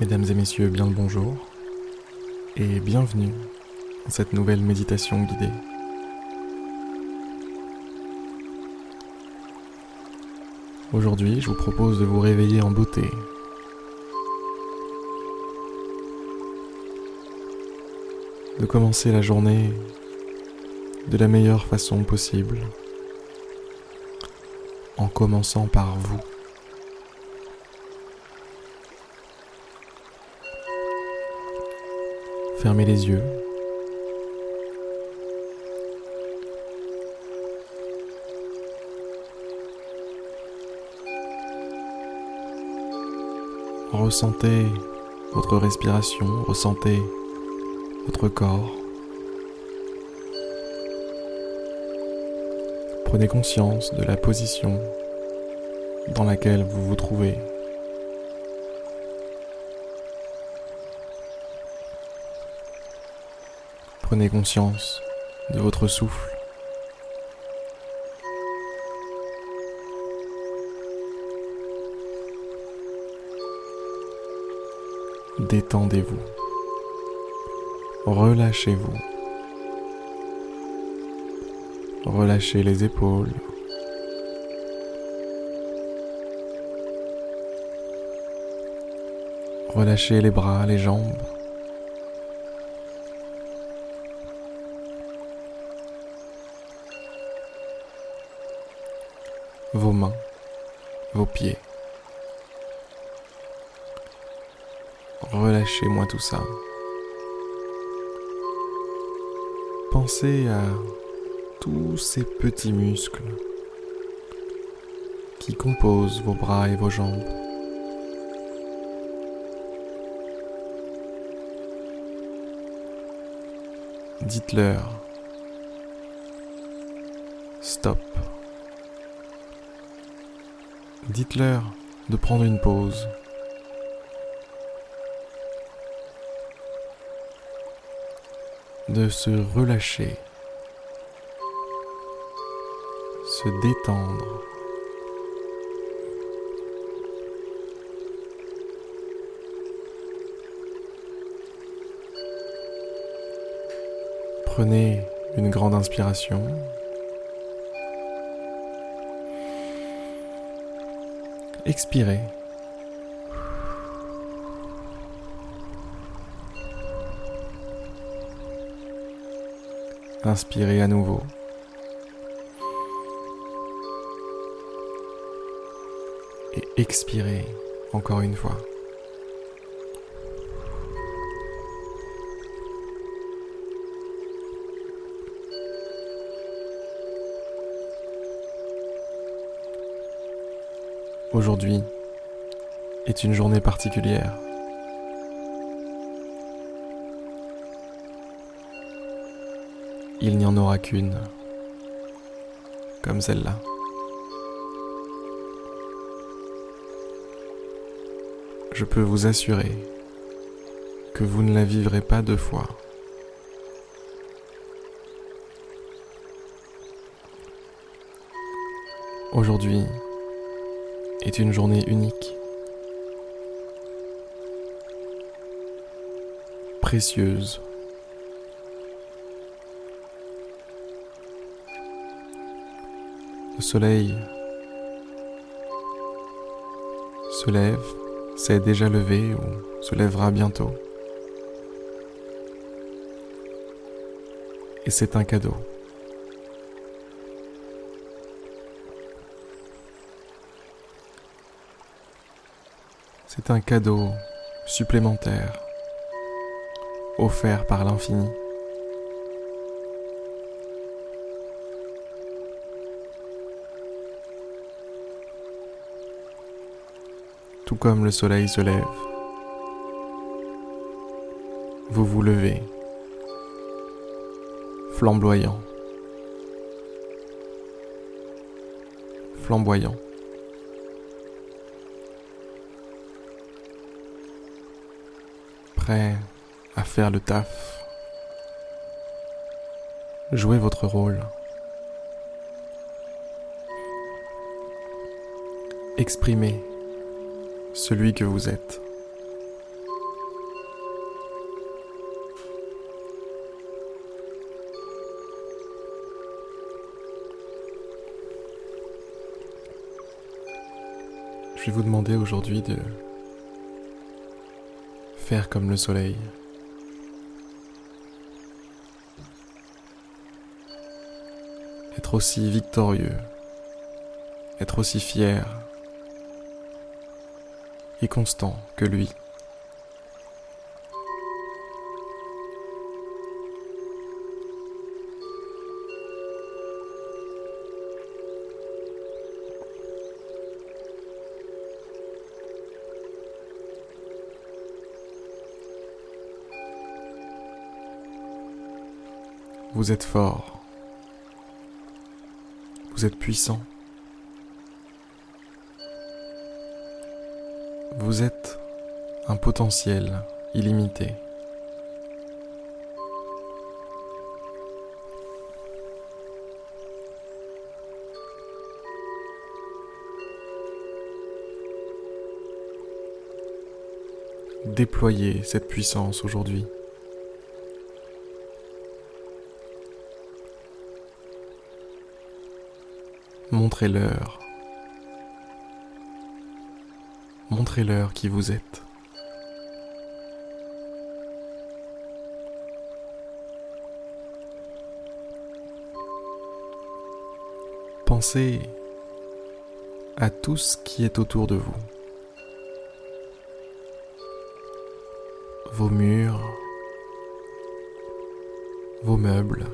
Mesdames et messieurs, bien le bonjour et bienvenue dans cette nouvelle méditation guidée. Aujourd'hui, je vous propose de vous réveiller en beauté. De commencer la journée de la meilleure façon possible en commençant par vous. Fermez les yeux. Ressentez votre respiration, ressentez votre corps. Prenez conscience de la position dans laquelle vous vous trouvez. Prenez conscience de votre souffle. Détendez-vous. Relâchez-vous. Relâchez les épaules. Relâchez les bras, les jambes. Vos mains, vos pieds. Relâchez-moi tout ça. Pensez à tous ces petits muscles qui composent vos bras et vos jambes. Dites-leur stop. Dites-leur de prendre une pause. De se relâcher. Se détendre. Prenez une grande inspiration. Expirez. Inspirez à nouveau. Expirez encore une fois. Aujourd'hui est une journée particulière. Il n'y en aura qu'une, comme celle-là. Je peux vous assurer que vous ne la vivrez pas deux fois. Aujourd'hui est une journée unique, précieuse. Le soleil se lève, s'est déjà levé ou se lèvera bientôt. Et c'est un cadeau. C'est un cadeau supplémentaire offert par l'infini. Tout comme le soleil se lève, vous vous levez, flamboyant, flamboyant. prêt à faire le taf. Jouez votre rôle. exprimer celui que vous êtes. Je vais vous demander aujourd'hui de faire comme le soleil. Être aussi victorieux, être aussi fier et constant que lui. Vous êtes fort. Vous êtes puissant. Vous êtes un potentiel illimité. Déployez cette puissance aujourd'hui. Montrez-leur. Montrez-leur qui vous êtes. Pensez à tout ce qui est autour de vous. Vos murs, vos meubles,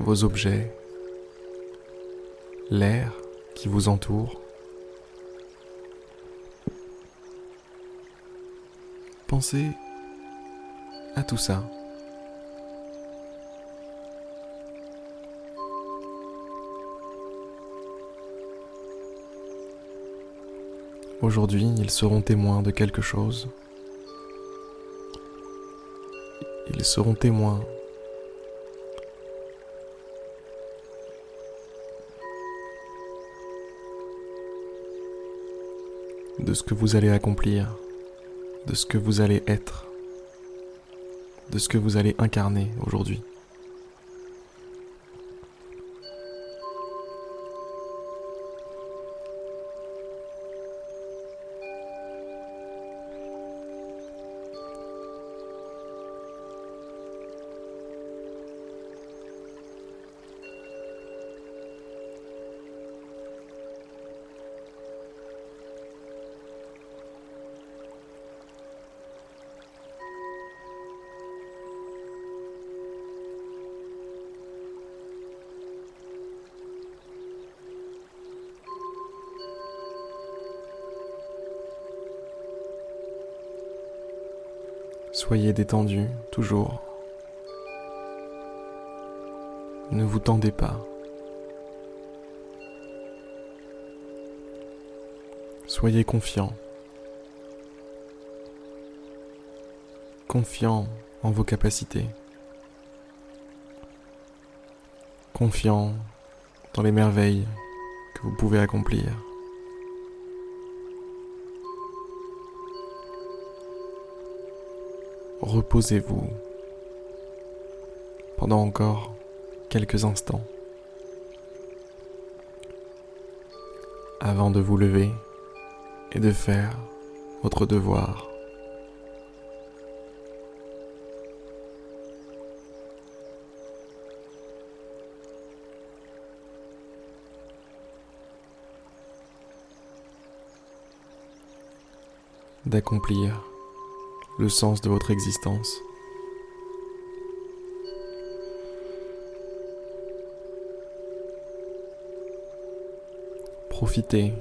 vos objets, l'air qui vous entoure. À tout ça. Aujourd'hui, ils seront témoins de quelque chose. Ils seront témoins de ce que vous allez accomplir, de ce que vous allez être, de ce que vous allez incarner aujourd'hui. Soyez détendu, toujours. Ne vous tendez pas. Soyez confiant. Confiant en vos capacités. Confiant dans les merveilles que vous pouvez accomplir. Reposez-vous pendant encore quelques instants avant de vous lever et de faire votre devoir. d'accomplir le sens de votre existence. Profitez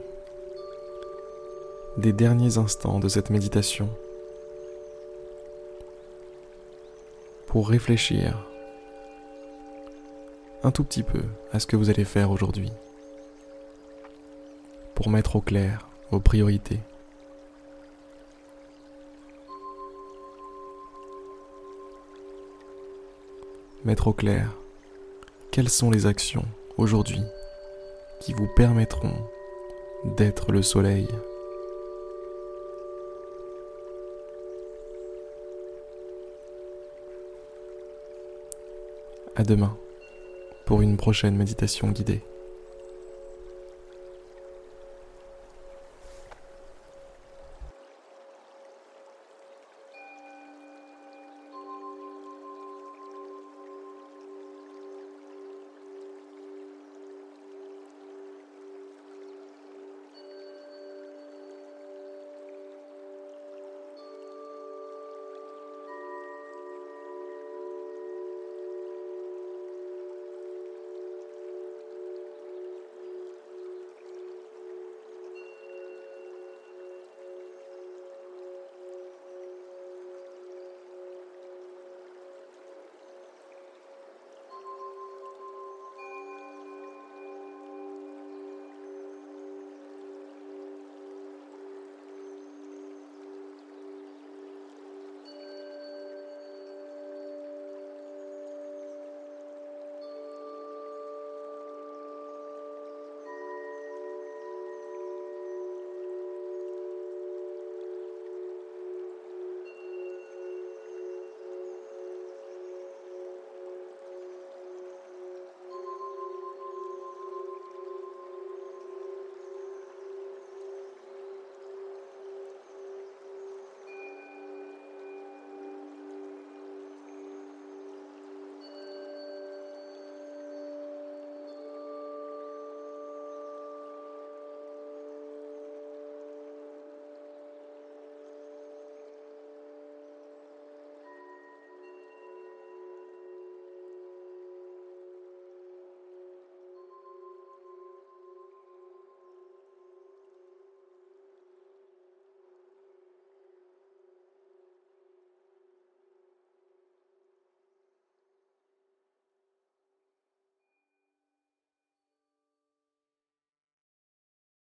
des derniers instants de cette méditation pour réfléchir un tout petit peu à ce que vous allez faire aujourd'hui, pour mettre au clair vos priorités. mettre au clair quelles sont les actions aujourd'hui qui vous permettront d'être le soleil? À demain pour une prochaine méditation guidée.